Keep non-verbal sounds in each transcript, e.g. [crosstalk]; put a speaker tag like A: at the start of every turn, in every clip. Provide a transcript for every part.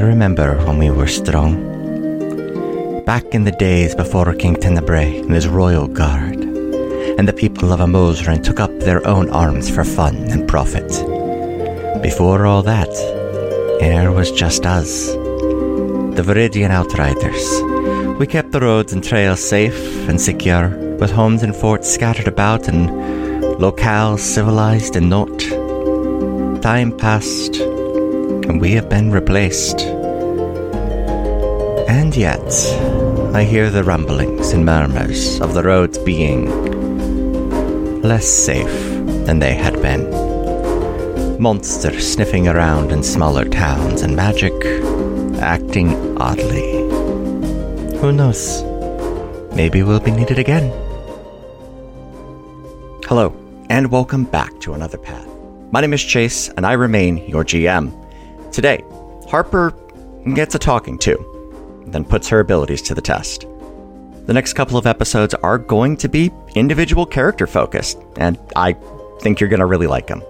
A: remember when we were strong. Back in the days before King Tenebrae and his royal guard, and the people of Amosran took up their own arms for fun and profit. Before all that, air was just us, the Viridian Outriders. We kept the roads and trails safe and secure, with homes and forts scattered about and locales civilized and not. Time passed, and we have been replaced. And yet, I hear the rumblings and murmurs of the roads being less safe than they had been. Monsters sniffing around in smaller towns and magic acting oddly. Who knows? Maybe we'll be needed again. Hello, and welcome back to another path. My name is Chase, and I remain your GM. Today, Harper gets a talking to, then puts her abilities to the test. The next couple of episodes are going to be individual character focused, and I think you're going to really like them.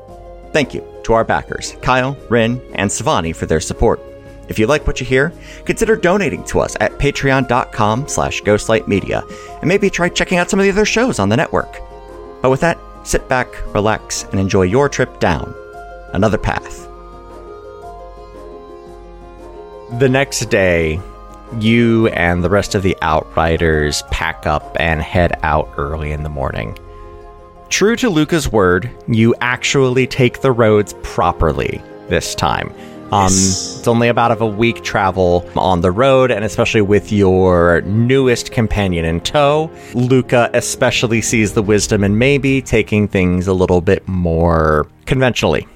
A: Thank you to our backers, Kyle, Rin, and Savani for their support. If you like what you hear, consider donating to us at patreon.com slash ghostlightmedia, and maybe try checking out some of the other shows on the network. But with that, sit back, relax, and enjoy your trip down another path. The next day, you and the rest of the Outriders pack up and head out early in the morning. True to Lucca's word, you actually take the roads properly this time. Um, It's only about of a week travel on the road, and especially with your newest companion in tow, Lucca especially sees the wisdom in maybe taking things a little bit more conventionally,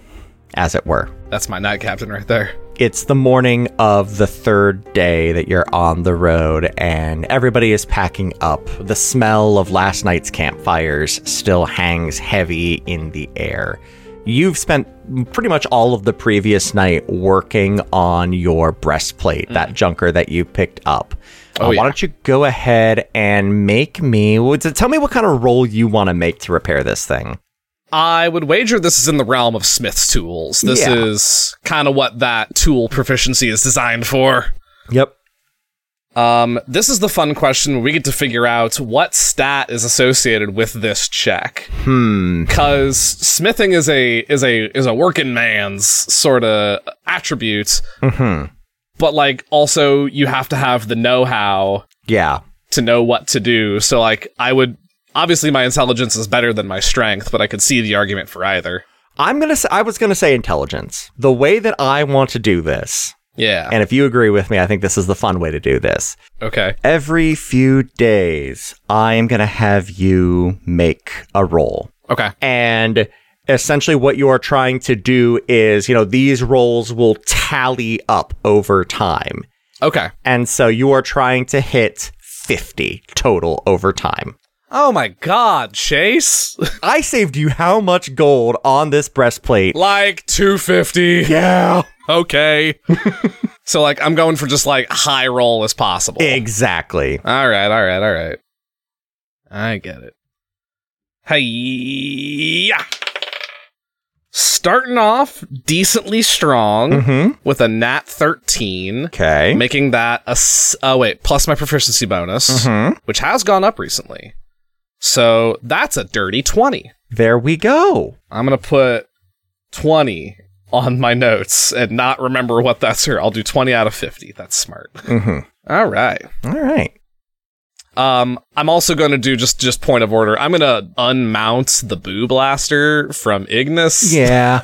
A: as it were.
B: That's my knight captain right there.
A: It's the morning of the third day that you're on the road, and everybody is packing up. The smell of last night's campfires still hangs heavy in the air. You've spent pretty much all of the previous night working on your breastplate, that junker that you picked up.
B: Oh,
A: Uh,
B: yeah.
A: Why don't you go ahead and make me? Tell me what kind of roll you want to make to repair this thing.
B: I would wager this is in the realm of Smith's tools. This
A: Yeah.
B: is kind of what that tool proficiency is designed for.
A: Yep.
B: Um, this is the fun question where we get to figure out what stat is associated with this check.
A: Hmm.
B: Because smithing is a is a is a working man's sort of attribute,
A: Hmm.
B: but like also you have to have the know-how
A: Yeah.
B: to know what to do. So like I would obviously my intelligence is better than my strength, but I could see the argument for either.
A: I'm gonna. Say, I was gonna say intelligence. The way that I want to do this,
B: Yeah.
A: and if you agree with me, I think this is the fun way to do this.
B: okay.
A: Every few days, I am gonna have you make a roll,
B: Okay.
A: and essentially what you are trying to do is, you know, these rolls will tally up over time,
B: Okay.
A: and so you are trying to hit fifty total over time.
B: Oh my god, Chase. [laughs]
A: I saved you how much gold on this breastplate?
B: like 250.
A: Yeah.
B: Okay. [laughs] so like I'm going for just like high roll as possible.
A: Exactly.
B: All right, all right, all right. I get it. Hey, yeah. Starting off decently strong
A: Mm-hmm.
B: with a nat 13,
A: Okay.
B: making that a s- oh wait, plus my proficiency bonus,
A: Mm-hmm.
B: which has gone up recently. So that's a dirty 20.
A: There we go.
B: I'm going to put 20 on my notes and not remember what that's here. I'll do 20 out of 50. That's smart.
A: Mm-hmm.
B: All right.
A: All right.
B: Um, I'm also going to do just just point of order. I'm going to unmount the boo blaster from Ignis.
A: Yeah.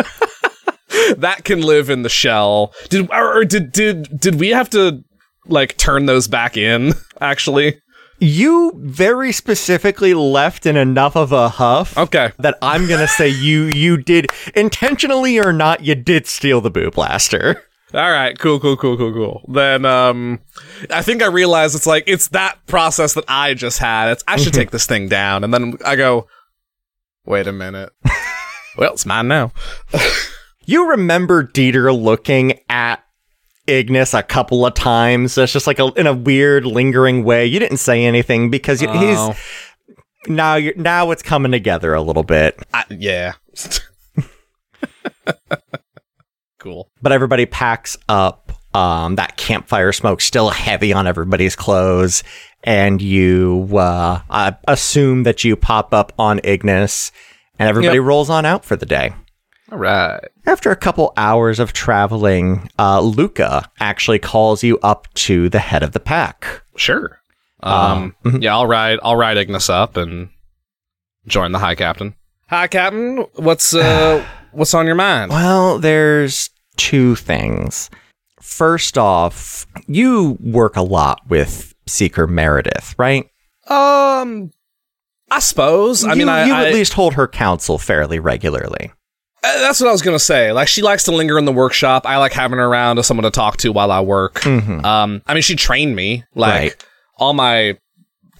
A: [laughs]
B: that can live in the shell. Did or, or did did did we have to like turn those back in? Actually,
A: you very specifically left in enough of a huff
B: okay.
A: that I'm gonna say you you did intentionally or not. You did steal the boo blaster.
B: All right, cool, cool, cool, cool, cool. Then, um, I think I realize it's like it's that process that I just had. It's I should take this thing down, and then I go, wait a minute. [laughs] well, it's mine now.
A: You remember Dieter looking at Ignis a couple of times. It's just like a, in a weird, lingering way. You didn't say anything because
B: Oh.
A: he's now. You're, now it's coming together a little bit.
B: I, yeah. [laughs] cool.
A: but everybody packs up Um, that campfire smoke still heavy on everybody's clothes, and you uh, assume that you pop up on Ignis, and everybody
B: Yep.
A: rolls on out for the day.
B: All right.
A: After a couple hours of traveling, uh, Lucca actually calls you up to the head of the pack.
B: Sure. Um, yeah, I'll ride I'll ride Ignis up and join the High Captain. Hi Captain, what's uh [sighs] what's on your mind?
A: Well, there's two things. First off, you work a lot with Seeker Meredith, right?
B: Um I suppose. I
A: you,
B: mean I,
A: you
B: I
A: at least hold her counsel fairly regularly.
B: Uh, that's what I was gonna say. Like she likes to linger in the workshop. I like having her around as someone to talk to while I work. Um I mean she trained me. Like
A: Right.
B: all my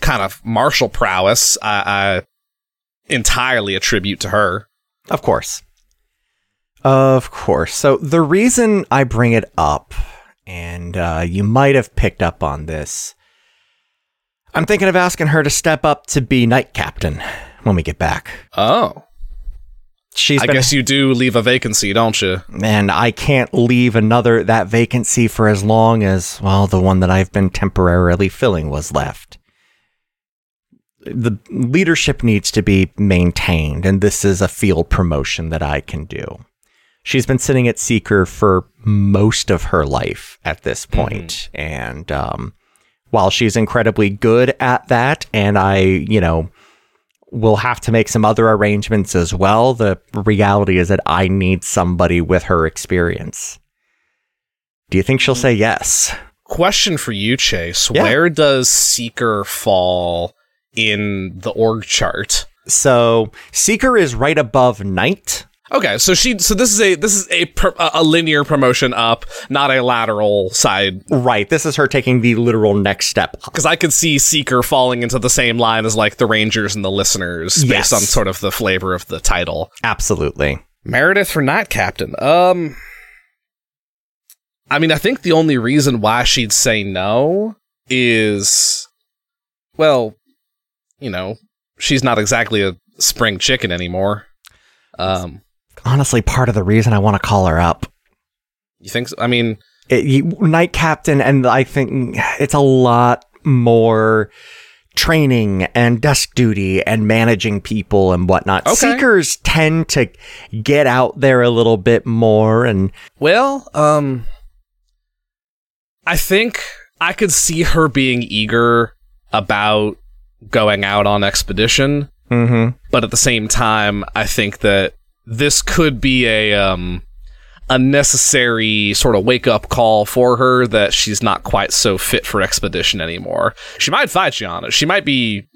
B: kind of martial prowess I, I entirely attribute to her.
A: Of course. Of course. So the reason I bring it up, and uh, you might have picked up on this, I'm thinking of asking her to step up to be knight captain when we get back.
B: Oh.
A: She's
B: I
A: been,
B: guess you do leave a vacancy, don't you?
A: and I can't leave another that vacancy for as long as well the one that I've been temporarily filling was left. The leadership needs to be maintained, and this is a field promotion that I can do. She's been sitting at Seeker for most of her life at this point, and um, while she's incredibly good at that, and I, you know, will have to make some other arrangements as well. The reality is that I need somebody with her experience. Do you think she'll hmm. say yes?
B: Question for you, Chase.
A: Yeah.
B: Where does Seeker fall in the org chart?
A: So, Seeker is right above Knight.
B: Okay, so she so this is a this is a per, a a linear promotion up, not a lateral side.
A: Right. This is her taking the literal next step.
B: Because I could see Seeker falling into the same line as like the Rangers and the listeners,
A: Yes.
B: based on sort of the flavor of the title.
A: Absolutely.
B: Meredith for Knight Captain. Um, I mean, I think the only reason why she'd say no is, well, you know, she's not exactly a spring chicken anymore. Um,
A: Honestly, part of the reason I want to call her up.
B: you think? So? I mean,
A: It, you, Knight Captain, and I think it's a lot more training and desk duty and managing people and whatnot.
B: Okay.
A: Seekers tend to get out there a little bit more and
B: well, um, I think I could see her being eager about going out on expedition.
A: Mhm.
B: but at the same time, I think that this could be a um a necessary sort of wake up call for her that she's not quite so fit for expedition anymore. She might fight it. She might be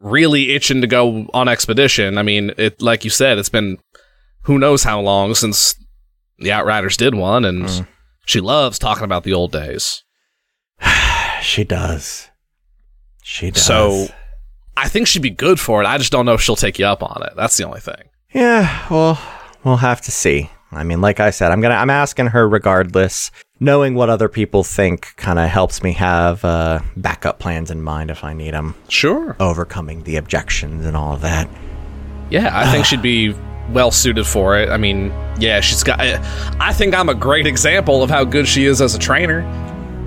B: really itching to go on expedition. I mean, it like you said, it's been who knows how long since the Outriders did one, and she loves talking about the old days. [sighs]
A: she does. She does.
B: So I think she'd be good for it. I just don't know if she'll take you up on it. That's the only thing.
A: Yeah, well, we'll have to see. I mean, like I said, I'm gonna I'm asking her regardless. Knowing what other people think kind of helps me have uh, backup plans in mind if I need them.
B: Sure.
A: Overcoming the objections and all of that.
B: Yeah, I think she'd be well suited for it. I mean, yeah, she's got. I think I'm a great example of how good she is as a trainer.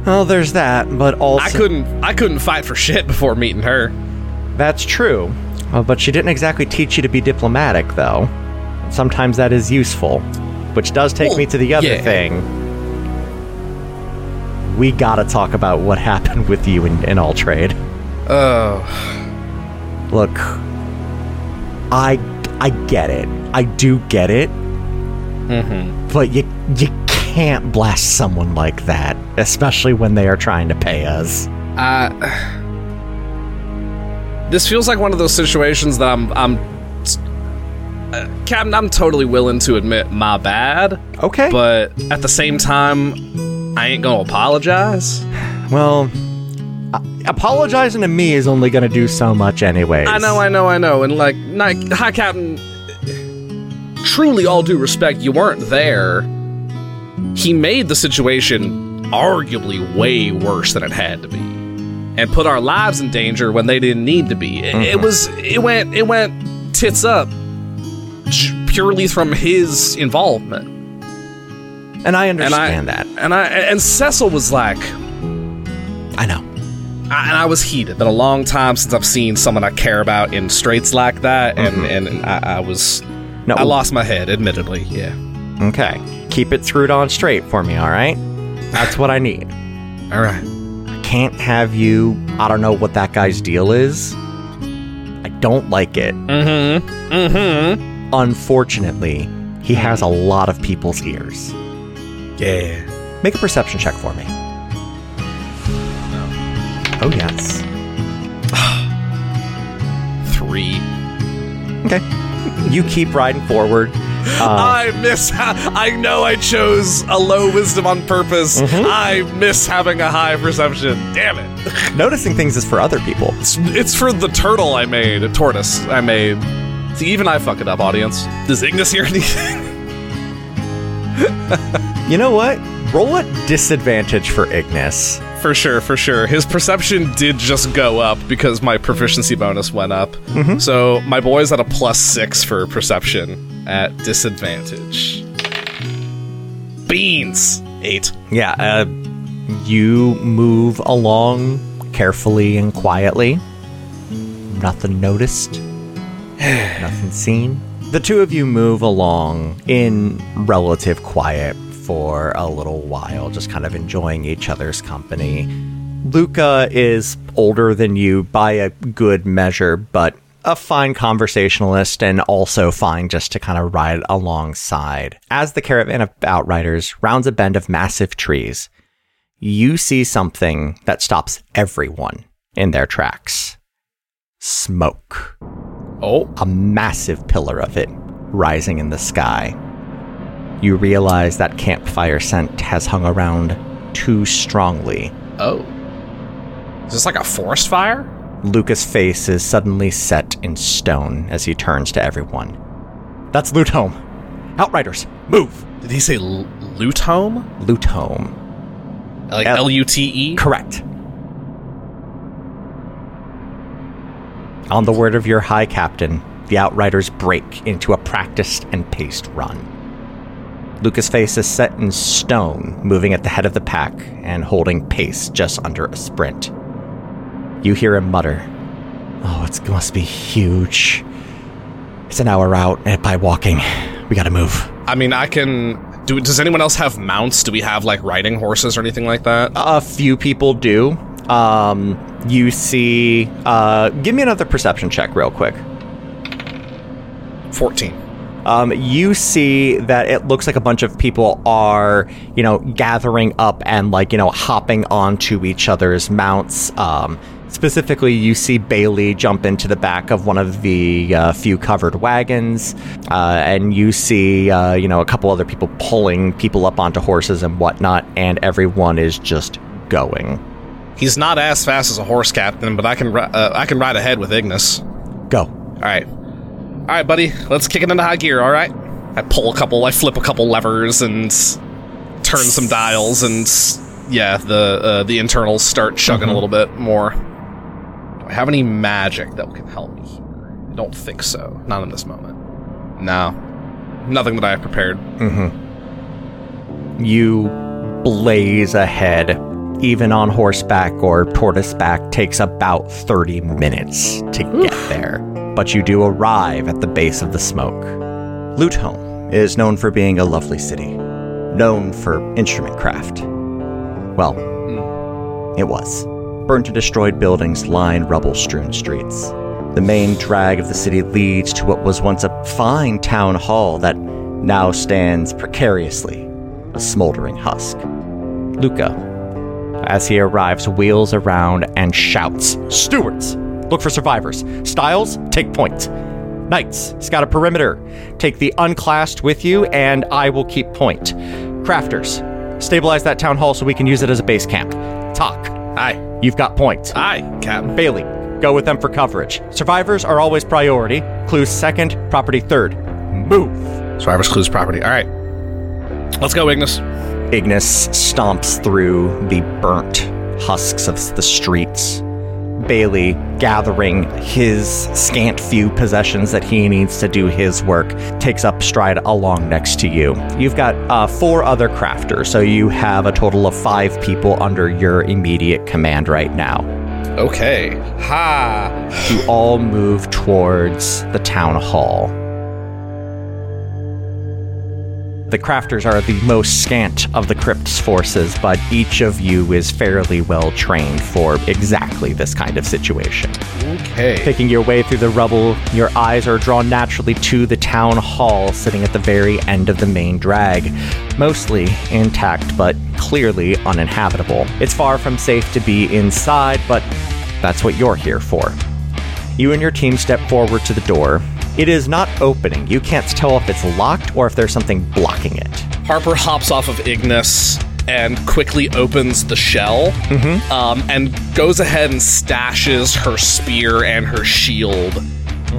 A: Well, there's that, but also
B: I couldn't. I couldn't fight for shit before meeting her.
A: that's true. Uh, but she didn't exactly teach you to be diplomatic, though. Sometimes that is useful, which does take
B: Well,
A: me to the other
B: yeah.
A: thing. We gotta talk about what [laughs] happened with you in, in all trade.
B: Oh,
A: Look, I I get it. I do get it.
B: mm-hmm.
A: But you you can't blast someone like that, especially when they are trying to pay us.
B: uh, this feels like one of those situations that I'm. I'm. Captain, I'm totally willing to admit my bad,
A: Okay.
B: but at the same time, I ain't gonna apologize.
A: well, uh, apologizing to me is only going to do so much anyway.
B: I know, I know, I know. And like, Knight, High Captain, truly all due respect, you weren't there. He made the situation arguably way worse than it had to be, and put our lives in danger when they didn't need to be. It, it mm-hmm. was, it went, it went tits up, purely from his involvement.
A: And I
B: And I
A: understand that.
B: and I and Cecil was like,
A: I know.
B: I, and I was heated. Been a long time since I've seen someone I care about in straits like that, and and, and I, I was
A: No,
B: I lost my head, admittedly. Yeah.
A: Okay. Keep it screwed on straight for me, all right? That's what I need. [laughs]
B: All right.
A: Can't have you. I don't know what that guy's deal is. I don't like it.
B: Mm-hmm. Mm-hmm.
A: Unfortunately, he has a lot of people's ears.
B: Yeah.
A: Make a perception check for me. Oh, yes. [sighs]
B: Three.
A: Okay. You keep riding forward. Uh,
B: I miss. Ha- I know I chose a low wisdom on purpose. I miss having a high perception. Damn it! [laughs]
A: noticing things is for other people.
B: It's, it's for the turtle I made, a tortoise I made. See, even I fuck it up, audience. Does Ignis hear anything? [laughs]
A: You know what? Roll a disadvantage for Ignis.
B: For sure, for sure. His perception did just go up because my proficiency bonus went up. So my boy's at a plus six for perception at disadvantage. Beans. Eight.
A: Yeah, uh, you move along carefully and quietly. Nothing noticed, [sighs] nothing seen. The two of you move along in relative quiet for a little while, just kind of enjoying each other's company. Lucca is older than you by a good measure, but a fine conversationalist and also fine just to kind of ride alongside. As the caravan of outriders rounds a bend of massive trees, you see something that stops everyone in their tracks. Smoke.
B: Oh.
A: A massive pillar of it rising in the sky. You realize that campfire scent has hung around too strongly.
B: Oh. Is this like a forest fire?
A: Lucca's face is suddenly set in stone as he turns to everyone. That's Lute Home. Outriders, move!
B: Did he say l- lute home?
A: Lute Home.
B: Like
A: L-
B: L U T E?
A: Correct. On the word of your High Captain, the Outriders break into a practiced and paced run. Lucca's face is set in stone, moving at the head of the pack and holding pace just under a sprint. You hear him mutter, Oh, it must be huge. It's an hour out and by walking. We gotta move.
B: I mean, I can. Do, does anyone else have mounts? Do we have like riding horses or anything like that?
A: A few people do. Um, you see. Uh, give me another perception check, real quick.
B: 14.
A: Um, you see that it looks like a bunch of people are, you know, gathering up and like, you know, hopping onto each other's mounts. Um, specifically, you see Bailey jump into the back of one of the uh, few covered wagons, uh, and you see, uh, you know, a couple other people pulling people up onto horses and whatnot, and everyone is just going.
B: He's not as fast as a horse captain, but I can ri- uh, I can ride ahead with Ignis.
A: Go.
B: All right, all right, buddy. Let's kick it into high gear. All right. I pull a couple. I flip a couple levers and turn some dials, and yeah, the uh, the internals start chugging a little bit more. Do I have any magic that can help me here? I don't think so. Not in this moment. No, nothing that I have prepared. Mm-hmm.
A: You blaze ahead even on horseback or tortoiseback takes about 30 minutes to get there but you do arrive at the base of the smoke. Lute is known for being a lovely city known for instrument craft. Well hmm. it was. Burnt and destroyed buildings line rubble strewn streets. The main drag of the city leads to what was once a fine town hall that now stands precariously a smoldering husk. Lucca, as he arrives, wheels around and shouts, Stewards, look for survivors. Styles, take point. Knights, scout a perimeter. Take the unclassed with you, and I will keep point. Crafters, stabilize that town hall so we can use it as a base camp. Talk,
B: Aye,
A: you've got point.
B: aye, Captain.
A: Bailey, go with them for coverage. Survivors are always priority. Clues second, property third. Move.
B: Survivor's Clues property. All right, let's go, Ignis.
A: Ignis stomps through the burnt husks of the streets. Bailey, gathering his scant few possessions that he needs to do his work, takes up stride along next to you. You've got uh, four other crafters, so you have a total of five people under your immediate command right now.
B: Okay. Ha.
A: You all move towards the town hall. The crafters are the most scant of the crypt's forces, but each of you is fairly well trained for exactly this kind of situation.
B: Okay.
A: Picking your way through the rubble, your eyes are drawn naturally to the town hall sitting at the very end of the main drag. Mostly intact, but clearly uninhabitable. It's far from safe to be inside, but that's what you're here for. You and your team step forward to the door. It is not opening. You can't tell if it's locked or if there's something blocking it.
B: Harper hops off of Ignis and quickly opens the shell um, and goes ahead and stashes her spear and her shield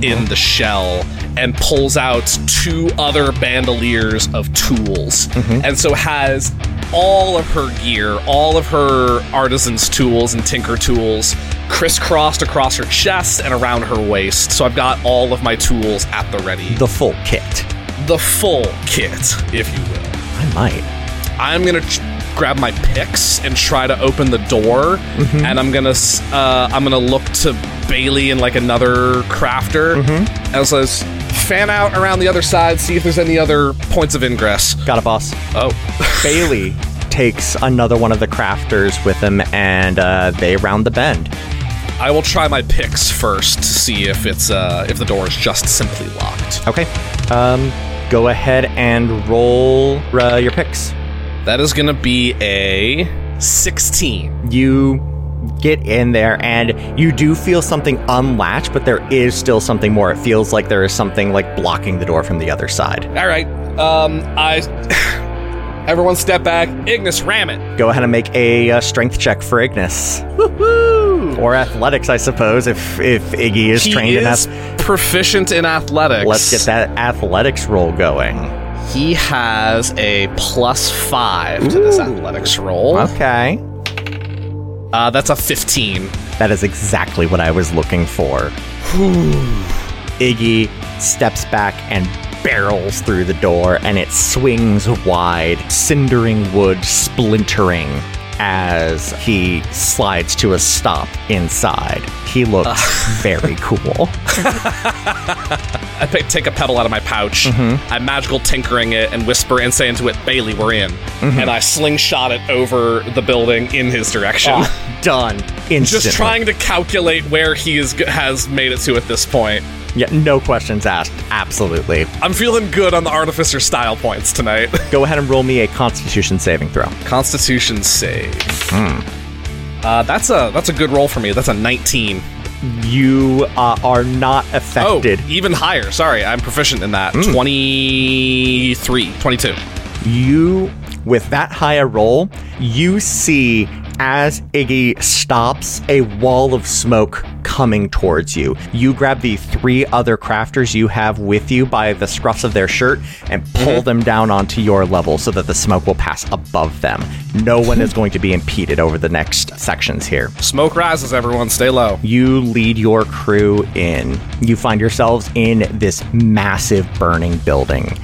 B: in the shell and pulls out two other bandoliers of tools. Mm-hmm. And so has all of her gear, all of her artisan's tools and tinker tools crisscrossed across her chest and around her waist. So I've got all of my tools at the ready.
A: The full kit.
B: The full kit, if you will.
A: I might.
B: I'm gonna ch- grab my picks and try to open the door, and I'm gonna uh, I'm gonna look to Bailey and like another crafter as I fan out around the other side, see if there's any other points of ingress.
A: Got a boss.
B: Oh, [laughs]
A: Bailey takes another one of the crafters with him and uh, they round the bend.
B: I will try my picks first to see if it's uh, if the door is just simply locked.
A: Okay. Um, go ahead and roll uh, your picks.
B: That is gonna be a 16.
A: You get in there and you do feel something unlatch, but there is still something more. It feels like there is something like blocking the door from the other side.
B: All right. Um, I. [sighs] Everyone step back. Ignis, ram it.
A: Go ahead and make a uh, strength check for Ignis. Or athletics, I suppose, if if Iggy is
B: He
A: trained in
B: is
A: that.
B: proficient in athletics.
A: Let's get that athletics roll going.
B: He has a plus five to this athletics roll.
A: Okay.
B: Uh, that's a 15.
A: That is exactly what I was looking for. Iggy steps back and barrels through the door, and it swings wide, cindering wood splintering as he slides to a stop inside. He looks [laughs] very cool. [laughs]
B: I pick, take a pebble out of my pouch.
A: Mm-hmm.
B: I magical tinkering it and whisper and say into it, Bailey, we're in.
A: Mm-hmm.
B: And I slingshot it over the building in his direction.
A: Done. Instantly.
B: Just trying to calculate where he is, has made it to at this point.
A: Yeah, no questions asked. Absolutely.
B: I'm feeling good on the artificer style points tonight. [laughs]
A: Go ahead and roll me a Constitution saving throw.
B: Constitution save.
A: Hmm.
B: Uh, that's a that's a good roll for me. That's a 19.
A: You uh, are not affected.
B: Oh, even higher. Sorry, I'm proficient in that. 23, 22.
A: you with that high a roll you see as iggy stops a wall of smoke coming towards you you grab the three other crafters you have with you by the scruffs of their shirt and pull mm-hmm. them down onto your level so that the smoke will pass above them no one mm-hmm. is going to be impeded over the next sections here
B: Smoke rises, everyone. Stay low.
A: you lead your crew in. You find yourselves in this massive burning building.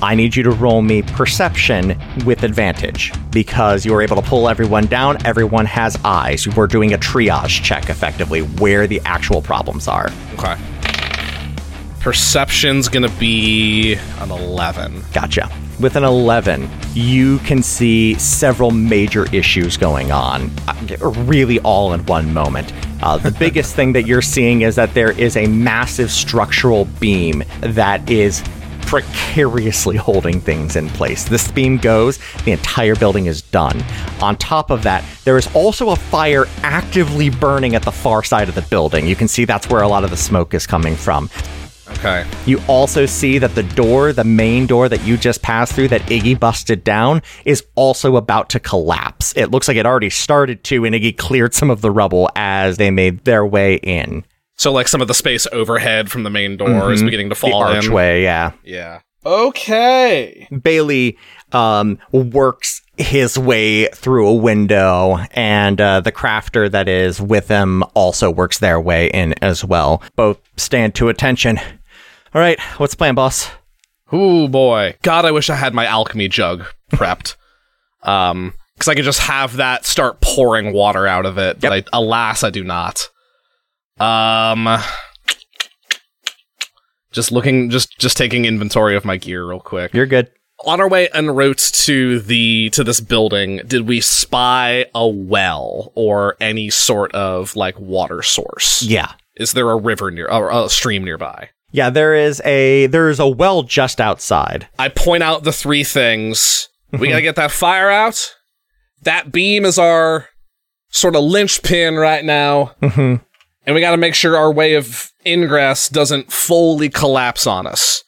A: I need you to roll me perception with advantage because you were able to pull everyone down. Everyone has eyes. We're doing a triage check effectively where the actual problems are.
B: Okay. Perception's gonna be an 11.
A: Gotcha. With an 11, you can see several major issues going on, uh, really all in one moment. Uh, the [laughs] biggest thing that you're seeing is that there is a massive structural beam that is precariously holding things in place. This beam goes, the entire building is done. On top of that, there is also a fire actively burning at the far side of the building. You can see that's where a lot of the smoke is coming from.
B: Okay.
A: You also see that the door, the main door that you just passed through that Iggy busted down, is also about to collapse. It looks like it already started to, and Iggy cleared some of the rubble as they made their way in.
B: So like some of the space overhead from the main door is beginning to
A: Mm-hmm. The
B: fall in.
A: archway, yeah.
B: Yeah. Okay.
A: Bailey um, works his way through a window, and uh, the crafter that is with him also works their way in as well. Both stand to attention. All right, what's the plan, boss?
B: Ooh boy. God, I wish I had my alchemy jug prepped. [laughs] um, because I could just have that start pouring water out of it. But I, alas, I do not. Um, just looking, just just taking inventory of my gear real quick.
A: You're good.
B: On our way en route to the to this building, did we spy a well or any sort of like water source?
A: Yeah.
B: Is there a river near or a stream nearby?
A: Yeah, there is a there is a well just outside.
B: I point out the three things. We gotta get that fire out. That beam is our sort of linchpin right now.
A: Mhm.
B: And we gotta make sure our way of ingress doesn't fully collapse on us.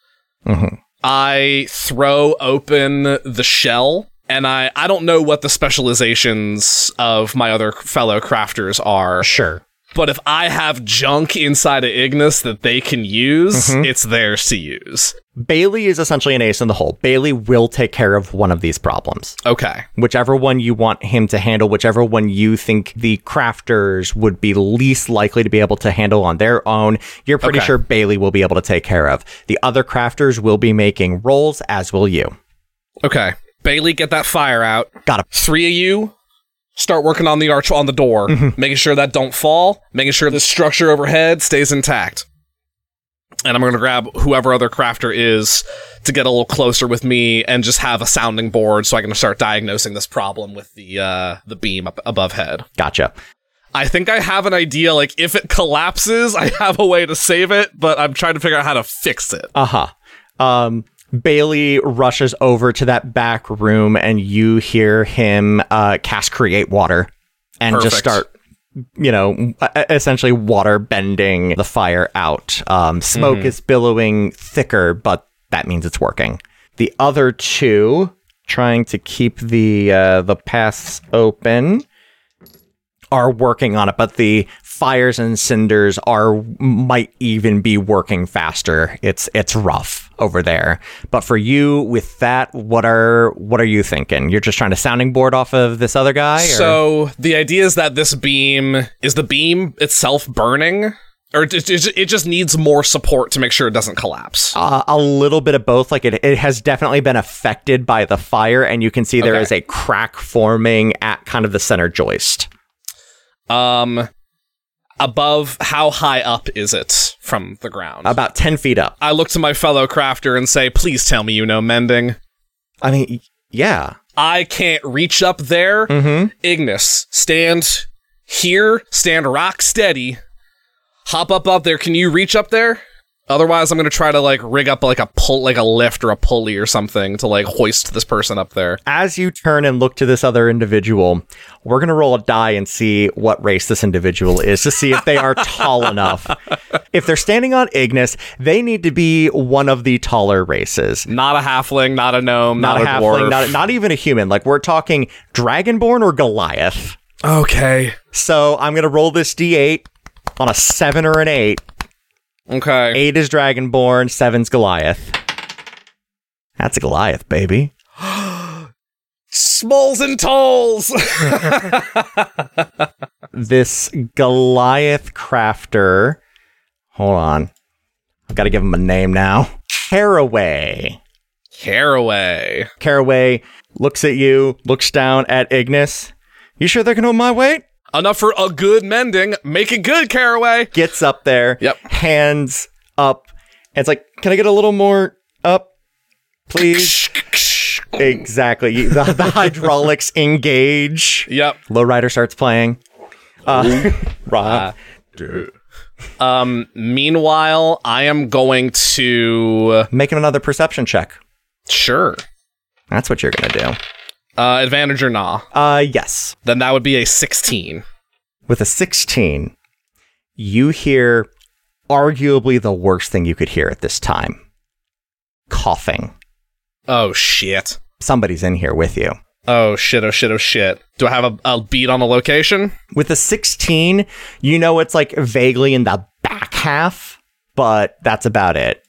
A: Mhm.
B: I throw open the shell. And I, I don't know what the specializations of my other fellow crafters are,
A: Sure.
B: But if I have junk inside of Ignis that they can use,
A: Mhm.
B: it's theirs to use.
A: Bailey is essentially an ace in the hole. Bailey will take care of one of these problems.
B: Okay.
A: Whichever one you want him to handle, whichever one you think the crafters would be least likely to be able to handle on their own, you're pretty
B: Okay.
A: sure Bailey will be able to take care of. The other crafters will be making rolls, as will you.
B: Okay. Bailey, get that fire out.
A: Got it.
B: Three of you start working on the arch on the door, making sure that don't fall, making sure the structure overhead stays intact. And I'm going to grab whoever other crafter is to get a little closer with me and just have a sounding board so I can start diagnosing this problem with the uh, the beam up above head.
A: Gotcha.
B: I think I have an idea. Like if it collapses, I have a way to save it, but I'm trying to figure out how to fix it.
A: Uh huh. Um, Bailey rushes over to that back room, and you hear him uh, cast create water and just start, you know, essentially water bending the fire out. Um, smoke
B: Mm-hmm.
A: is billowing thicker, but that means it's working. The other two trying to keep the uh, the paths open are working on it, but the fires and cinders are might even be working faster. It's it's rough over there. But for you with that, what are what are you thinking? You're just trying to sounding board off of this other guy? Or?
B: So the idea is that this beam is the beam itself burning, or it, just needs more support to make sure it doesn't collapse.
A: Uh, a little bit of both. Like it, it has definitely been affected by the fire, and you can see there
B: Okay.
A: is a crack forming at kind of the center joist.
B: Um, above, how high up is it from the ground?
A: About 10 feet up.
B: I look to my fellow crafter and say, "Please tell me you know mending."
A: I mean, yeah.
B: I can't reach up there.
A: Mm-hmm.
B: Ignis, stand here, stand rock steady. Hop up up there. Can you reach up there? Otherwise, I'm gonna try to like rig up like a pull, like a lift or a pulley or something to like hoist this person up there.
A: As you turn and look to this other individual, we're going to roll a die and see what race this individual is to see if they are tall enough. [laughs] If they're standing on Ignis, they need to be one of the taller races.
B: Not a halfling, not a gnome,
A: Not,
B: not,
A: a
B: a,
A: halfling,
B: dwarf.
A: not, not even a human. Like we're talking Dragonborn or Goliath.
B: okay,
A: So I'm going to roll this d8 on a 7 or an 8.
B: Okay.
A: 8 is Dragonborn, seven's Goliath. That's a Goliath, baby.
B: Smalls and tolls. [laughs] [laughs]
A: this Goliath crafter. Hold on. I've got to give him a name now. Caraway.
B: Caraway.
A: Caraway looks at you, looks down at Ignis. You sure they can hold my weight?
B: Enough for a good mending. Make it good, Caraway.
A: Gets up there,
B: Yep.
A: hands up, and it's like, can I get a little more up, please? exactly. The, the hydraulics [laughs] engage.
B: Yep.
A: Lowrider starts playing. Uh, [laughs] Rob.
B: Um. Meanwhile, I am going to.
A: Making another perception check.
B: Sure.
A: That's what you're going to do.
B: Uh, advantage or nah?
A: Uh, yes.
B: Then that would be a 16.
A: With a 16, you hear arguably the worst thing you could hear at this time coughing.
B: Oh shit.
A: Somebody's in here with you.
B: Oh shit. Oh shit. Oh shit. Do I have a, a beat on the location?
A: With a 16, you know it's like vaguely in the back half, but that's about it.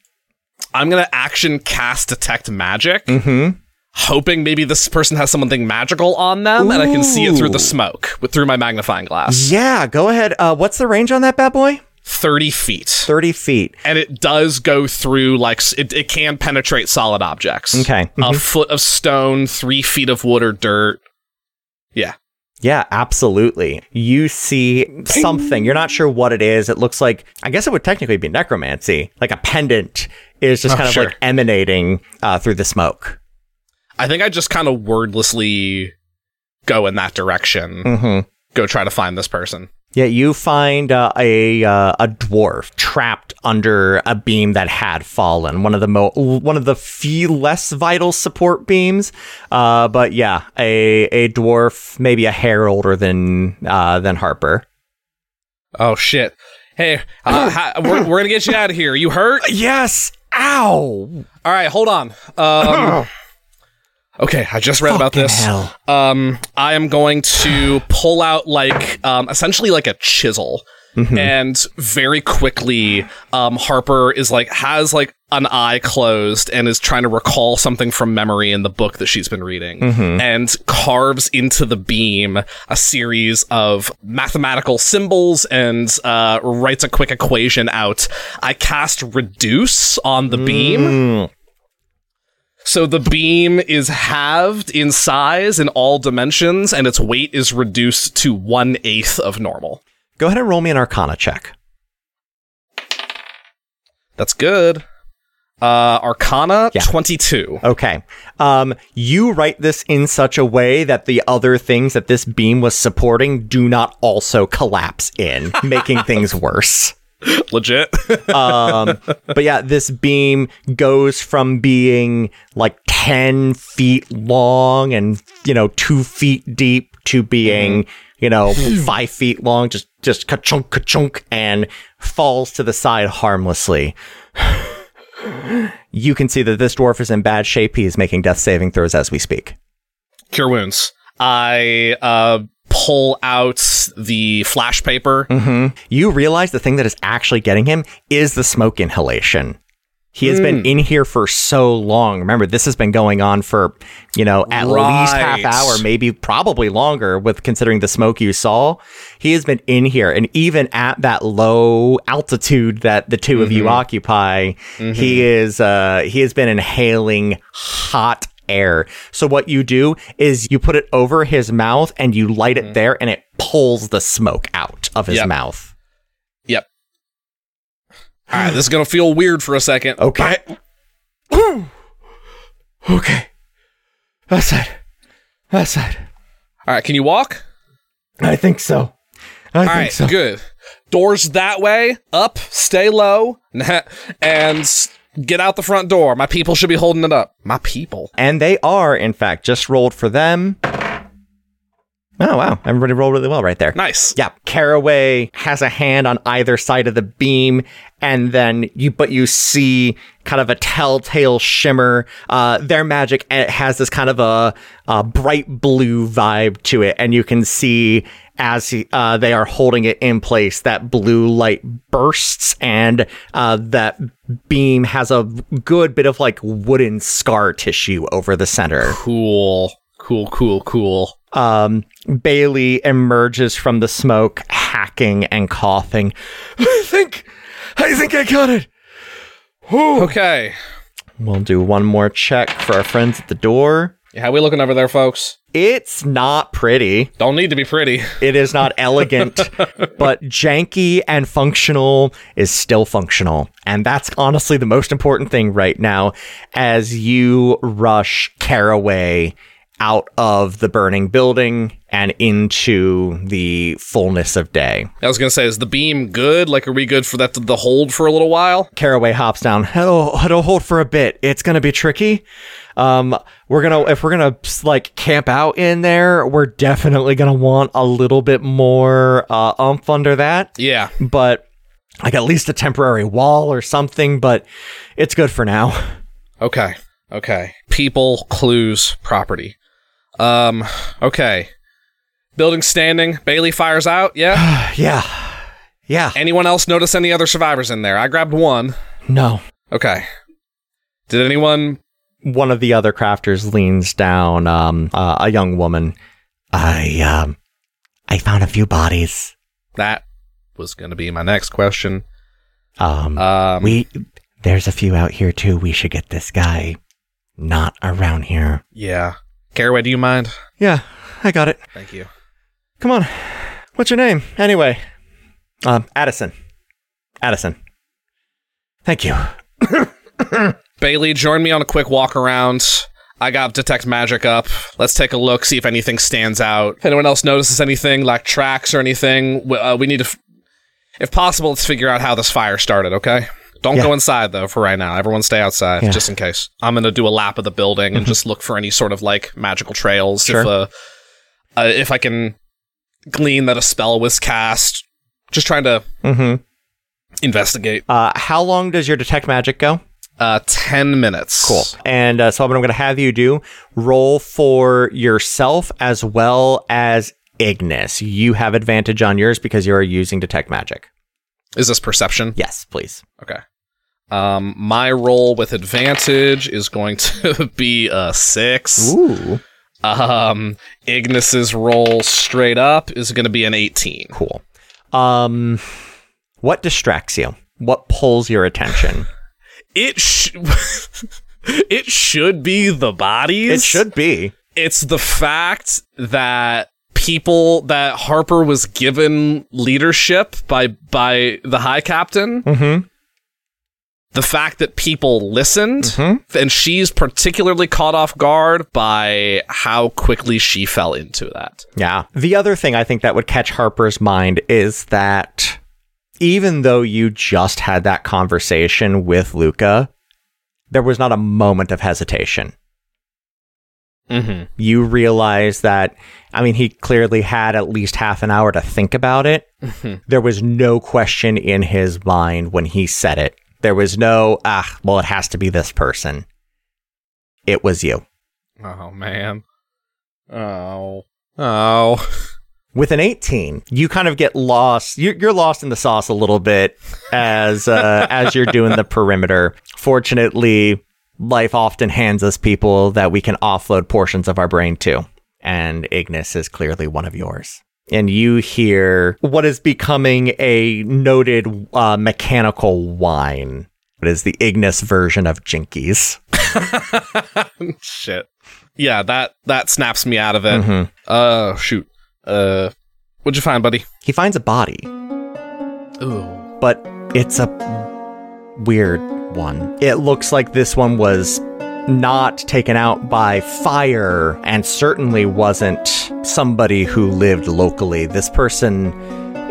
B: I'm gonna action cast detect magic.
A: Mm-hmm.
B: Hoping maybe this person has something magical on them and I can see it through the smoke with through my magnifying glass.
A: Yeah, go ahead. Uh, what's the range on that bad boy?
B: 30 feet.
A: 30 feet.
B: And it does go through, like, it, it can penetrate solid objects.
A: Okay.
B: A foot of stone, three feet of wood or dirt. Yeah.
A: Yeah, absolutely. You see something. You're not sure what it is. It looks like, I guess it would technically be necromancy. Like a pendant is just
B: Oh,
A: kind of
B: sure.
A: like emanating uh, through the smoke.
B: I think I just kind of wordlessly go in that direction.
A: Mm-hmm.
B: Go try to find this person.
A: Yeah, you find uh, a uh, a dwarf trapped under a beam that had fallen. One of the mo- one of the few less vital support beams. Uh, but yeah, a a dwarf, maybe a hair older than uh, than Harper.
B: Oh, shit. Hey, uh, [coughs] ha- we're, we're gonna get you out of here. You hurt?
A: Yes. Ow.
B: All right, hold on. Um, [coughs] okay, I just read about this.
A: hell.
B: Um, I am going to pull out like um, essentially like a chisel.
A: Mm-hmm.
B: And very quickly, um, Harper is like has like an eye closed and is trying to recall something from memory in the book that she's been reading,
A: Mm-hmm.
B: and carves into the beam a series of mathematical symbols and uh, writes a quick equation out. I cast reduce on the beam. So the beam is halved in size in all dimensions, and its weight is reduced to one eighth of normal.
A: Go ahead and roll me an Arcana check.
B: That's good. Uh, Arcana
A: Yeah.
B: 22.
A: Okay. Um, you write this in such a way that the other things that this beam was supporting do not also collapse in, making [laughs] things worse.
B: Legit. [laughs]
A: Um, but yeah, this beam goes from being like 10 feet long and, you know, two feet deep to being, you know, five feet long, just, just ka-chunk, ka-chunk, and falls to the side harmlessly. [sighs] you can see that this dwarf is in bad shape. He is making death saving throws as we speak.
B: Cure wounds. I uh, pull out the flash paper. Mm-hmm.
A: You realize the thing that is actually getting him is the smoke inhalation. He has been hmm. in here for so long. Remember, this has been going on for, you know, at least half hour, maybe probably longer with considering the smoke you saw. He has been in here. And even at that low altitude that the 2 of you mm-hmm. occupy, he mm-hmm. is, uh, he has been inhaling hot air. So what you do is you put it over his mouth and you light it mm-hmm. there and it pulls the smoke out of his
B: Yep.
A: mouth.
B: Yep. All right, this is going to feel weird for a second.
A: Okay. okay. That's it. That's it.
B: All right, can you walk?
A: I think so. I
B: All
A: think
B: right,
A: so.
B: good. Doors that way, up, stay low, [laughs] and get out the front door. My people should be holding it up. My people.
A: And they are, in fact, just rolled for them. Oh, wow. Everybody rolled really well right there.
B: Nice.
A: Yeah, Caraway has a hand on either side of the beam, and then you, but you see kind of a telltale shimmer. Uh, their magic and it has this kind of a, a bright blue vibe to it, and you can see as he, uh, they are holding it in place, that blue light bursts, and uh, that beam has a good bit of like wooden scar tissue over the center.
B: Cool. Cool, cool, cool.
A: Um, Bailey emerges from the smoke, hacking and coughing. [sighs] I think, I think I got it.
B: Okay.
A: We'll do one more check for our friends at the door.
B: How we looking over there, folks?
A: It's not pretty.
B: Don't need to be pretty.
A: It is not elegant, [laughs] but janky and functional is still functional. And that's honestly the most important thing right now as you rush Caraway out of the burning building and into the fullness of day.
B: I was gonna say, is the beam good? Like, are we good for that to the hold for a little while?
A: Caraway hops down. It'll, it'll hold for a bit. It's gonna be tricky. Um, we're gonna if we're gonna like camp out in there, we're definitely gonna want a little bit more uh, umph under that.
B: Yeah.
A: But like at least a temporary wall or something. But it's good for now.
B: Okay. Okay. People, clues, property. Um. Okay. Building standing. Bailey fires out. Yeah. [sighs]
A: yeah, yeah.
B: Anyone else notice any other survivors in there? I grabbed one.
A: No,
B: Okay. Did anyone
A: one of the other crafters leans down, um, uh, a young woman. I, um, I found a few bodies.
B: That was going to be my next question.
A: Um,
B: Um,
A: we, there's a few out here too. We should get this guy not around here.
B: yeah. Caraway, do you mind?
A: Yeah, I got it.
B: Thank you.
A: Come on. What's your name? Anyway. Um, Addison. Addison. Thank you. [coughs]
B: Bailey, join me on a quick walk around. I got detect magic up. Let's take a look, see if anything stands out. If anyone else notices anything, like tracks or anything, we, uh, we need to, f- if possible, let's figure out how this fire started. Okay. Don't
A: Yeah.
B: go inside though for right now. Everyone stay outside
A: Yeah.
B: just in case. I'm gonna do a lap of the building and just look for any sort of like magical trails. If
A: Sure.
B: uh, uh, if I can glean that a spell was cast, just trying to
A: Mm-hmm.
B: investigate.
A: Uh, how long does your detect magic go?
B: Uh, ten minutes.
A: Cool. And uh, so what I'm going to have you do, roll for yourself as well as Ignis. You have advantage on yours because you are using detect magic.
B: Is this perception?
A: Yes, please.
B: Okay. Um, my roll with advantage is going to [laughs] be a six.
A: Ooh.
B: Um, Ignis's roll straight up is going to be an eighteen.
A: Cool. Um, what distracts you? What pulls your attention? [laughs]
B: It sh- [laughs] it should be the bodies.
A: it should be.
B: It's the fact that people that Harper was given leadership by by the High Captain.
A: Mm-hmm.
B: The fact that people listened,
A: Mhm.
B: and she's particularly caught off guard by how quickly she fell into that.
A: Yeah. The other thing I think that would catch Harper's mind is that even though you just had that conversation with Lucca, there was not a moment of hesitation.
B: Mm-hmm.
A: You realize that, I mean, he clearly had at least half an hour to think about it. There was no question in his mind when he said it. There was no, ah, well, it has to be this person. It was you.
B: Oh man. Oh. Oh.
A: With an 18, you kind of get lost. You're, you're lost in the sauce a little bit as uh, [laughs] as you're doing the perimeter. Fortunately, life often hands us people that we can offload portions of our brain to, and Ignis is clearly one of yours. And you hear what is becoming a noted uh, mechanical whine. It is the Ignis version of Jinkies. [laughs]
B: Shit. Yeah, that that snaps me out of it.
A: Mhm.
B: Uh shoot. Uh what'd you find, buddy?
A: He finds a body,
B: Ooh.
A: but it's a weird one. It looks like this one was not taken out by fire and certainly wasn't somebody who lived locally. This person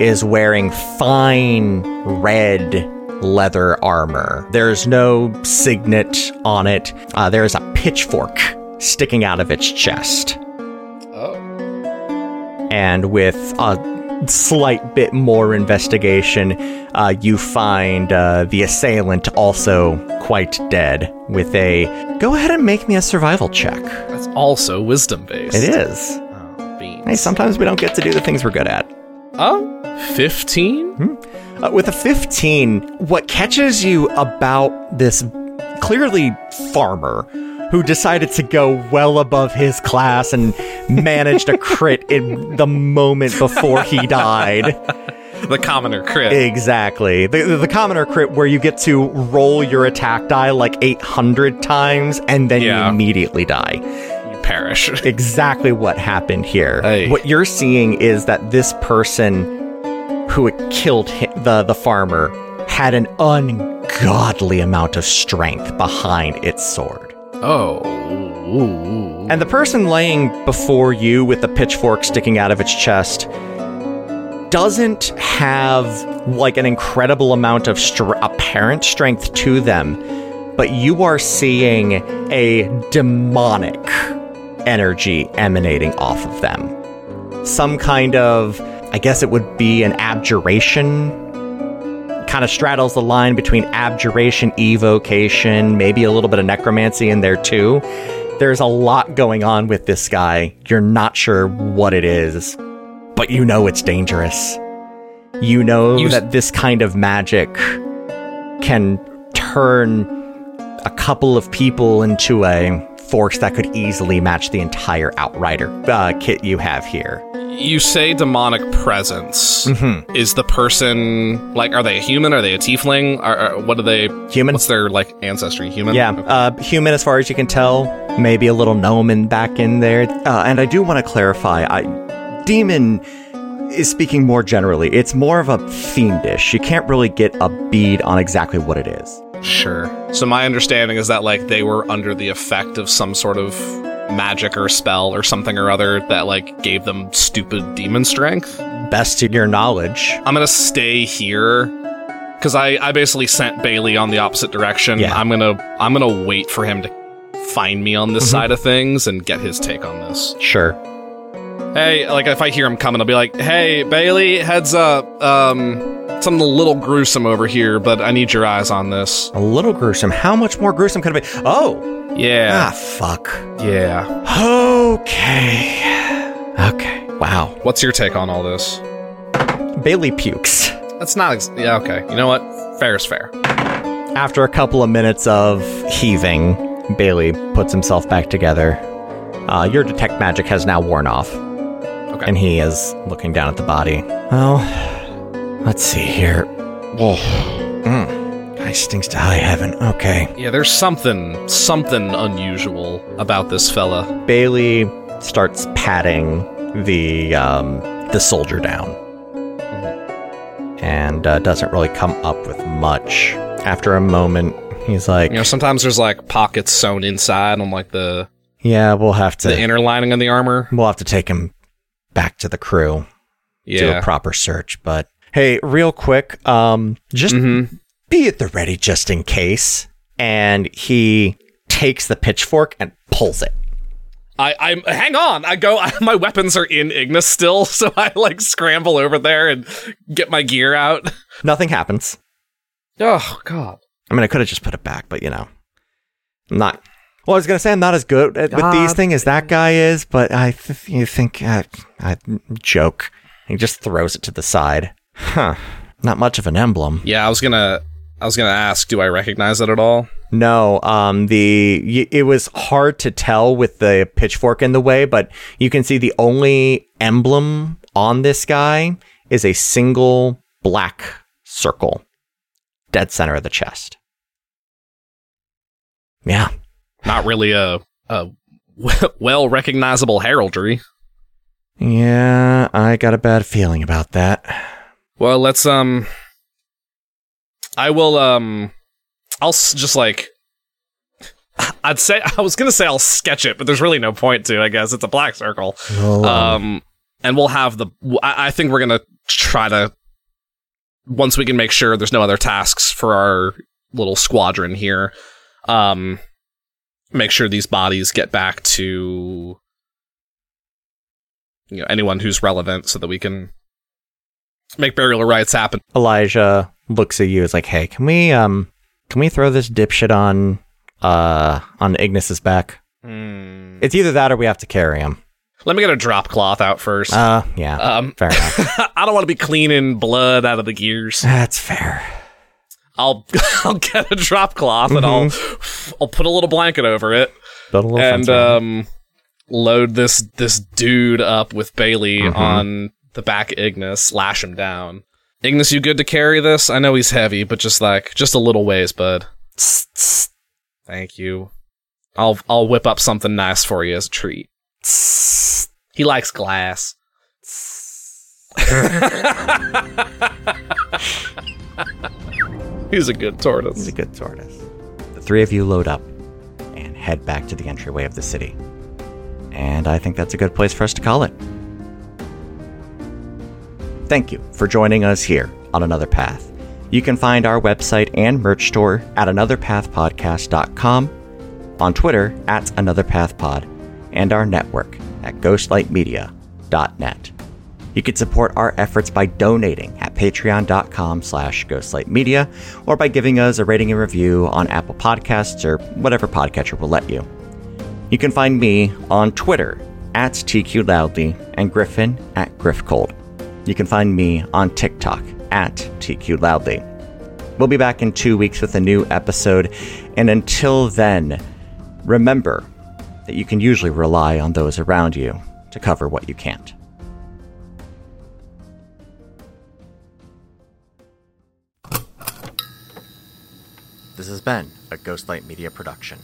A: is wearing fine red leather armor. There's no signet on it. Uh, there's a pitchfork sticking out of its chest
B: Oh.
A: and with a slight bit more investigation, uh, you find uh, the assailant also quite dead. With a go ahead and make me a survival check.
B: That's also wisdom based.
A: It is.
B: Oh.
A: Hey, sometimes we don't get to do the things we're good at.
B: Oh, 15?
A: Uh, with a 15, what catches you about this clearly farmer who decided to go well above his class and managed a crit in the moment before he died.
B: The commoner crit.
A: Exactly. The, the, the commoner crit where you get to roll your attack die like 800 times and then
B: Yeah.
A: you immediately die.
B: you perish. [laughs]
A: Exactly what happened here. What you're seeing is that this person who killed hi- the, the farmer had an ungodly amount of strength behind its sword.
B: Oh.
A: And the person laying before you with the pitchfork sticking out of its chest doesn't have like an incredible amount of str- apparent strength to them, but you are seeing a demonic energy emanating off of them. Some kind of, I guess it would be an abjuration. Kind of straddles the line between abjuration, evocation, maybe a little bit of necromancy in there too. There's a lot going on with this guy. You're not sure what it is, but you know it's dangerous. You know
B: You
A: that this kind of magic can turn a couple of people into a force that could easily match the entire Outrider uh, kit you have here.
B: You say demonic presence.
A: Mm-hmm.
B: Is the person like? Are they a human? Are they a tiefling? Are, are what are they?
A: Human?
B: What's their like ancestry? Human?
A: Yeah,
B: Okay.
A: uh, human as far as you can tell. Maybe a little gnomon back in there. Uh, and I do want to clarify, I, demon is speaking more generally. It's more of a fiendish. You can't really get a bead on exactly what it is.
B: Sure. So my understanding is that like they were under the effect of some sort of magic or spell or something or other that like gave them stupid demon strength.
A: Best to your knowledge.
B: I'm gonna stay here because I I basically sent Bailey on the opposite direction.
A: Yeah.
B: I'm gonna I'm gonna wait for him to find me on this
A: Mhm.
B: side of things and get his take on this.
A: Sure.
B: Hey, like if I hear him coming, I'll be like, "Hey, Bailey, heads up. Um, something a little gruesome over here, but I need your eyes on this."
A: A little gruesome. How much more gruesome could it be? Oh!
B: Yeah.
A: Ah, fuck.
B: yeah.
A: Okay. Okay. Wow.
B: What's your take on all this?
A: Bailey pukes.
B: That's not. Ex- yeah, okay. You know what? Fair is fair.
A: After a couple of minutes of heaving, Bailey puts himself back together. Uh, your detect magic has now worn off.
B: Okay.
A: And he is looking down at the body. Well, let's see here. Whoa. Mm. Guy stinks to high heaven. Okay.
B: Yeah, there's something something unusual about this fella.
A: Bailey starts patting the um, the soldier down, and uh, doesn't really come up with much. After a moment, he's like,
B: You know, sometimes there's like pockets sewn inside on like the
A: "Yeah, we'll have to.
B: the inner lining of the armor.
A: we'll have to take him back to the crew, yeah. do a proper search." But hey, real quick, um, just
B: Mm-hmm.
A: be at the ready just in case. And he takes the pitchfork and pulls it.
B: I, I'm hang on. I go. [laughs] my weapons are in Ignis still, [laughs] so I like scramble over there and get my gear out. [laughs]
A: Nothing happens.
B: Oh God.
A: I mean, I could have just put it back, but you know, I'm not. Well, I was gonna say I'm not as good at, with these
B: God.
A: things as that guy is, but I th- you think uh, I joke. He just throws it to the side. Huh. Not much of an emblem.
B: Yeah, I was gonna. I was gonna ask. Do I recognize it at all?
A: No, um, the y- it was hard to tell with the pitchfork in the way, but you can see the only emblem on this guy is a single black circle, dead center of the chest. Yeah,
B: Not really a a [laughs] well recognizable heraldry.
A: yeah, I got a bad feeling about that.
B: Well, let's um. I will um. I'll s- just like. [laughs] I'd say I was gonna say I'll sketch it, but there's really no point to. I guess it's a black circle.
A: Well,
B: Um, and we'll have the. I, I think we're gonna try to. Once we can make sure there's no other tasks for our little squadron here, um, make sure these bodies get back to. You know anyone who's relevant, so that we can make burial rites happen.
A: Elijah looks at you. Is like, hey, can we um, can we throw this dipshit on uh on Ignis's back? It's either that or we have to carry him.
B: Let me get a drop cloth out first.
A: Uh, yeah,
B: um,
A: fair enough. [laughs]
B: I don't want to be cleaning blood out of the gears.
A: That's fair.
B: I'll [laughs] I'll get a drop cloth and I'll I'll put a little blanket over it
A: Build a little
B: and
A: fence around it.
B: um load this this dude up with Bailey
A: Mhm.
B: on the back of Ignis, lash him down. Ignis, you good to carry this? I know he's heavy, but just like just a little ways, bud.
A: Tss, tss,
B: Thank you. I'll I'll whip up something nice for you as a treat.
A: tss,
B: He likes glass. [laughs] [laughs] He's a good tortoise.
A: He's a good tortoise. The three of you load up and head back to the entryway of the city. And I think that's a good place for us to call it. Thank you for joining us here on Another Path. You can find our website and merch store at anotherpathpodcast.com, on Twitter at anotherpathpod, and our network at ghostlightmedia.net. You can support our efforts by donating at patreon.com slash ghostlightmedia or by giving us a rating and review on Apple Podcasts or whatever podcatcher will let you. You can find me on Twitter at TQLoudly and Griffin at GriffCold. You can find me on TikTok at TQLoudly. We'll be back in two weeks with a new episode. And until then, remember that you can usually rely on those around you to cover what you can't. Has been a Ghostlight Media production.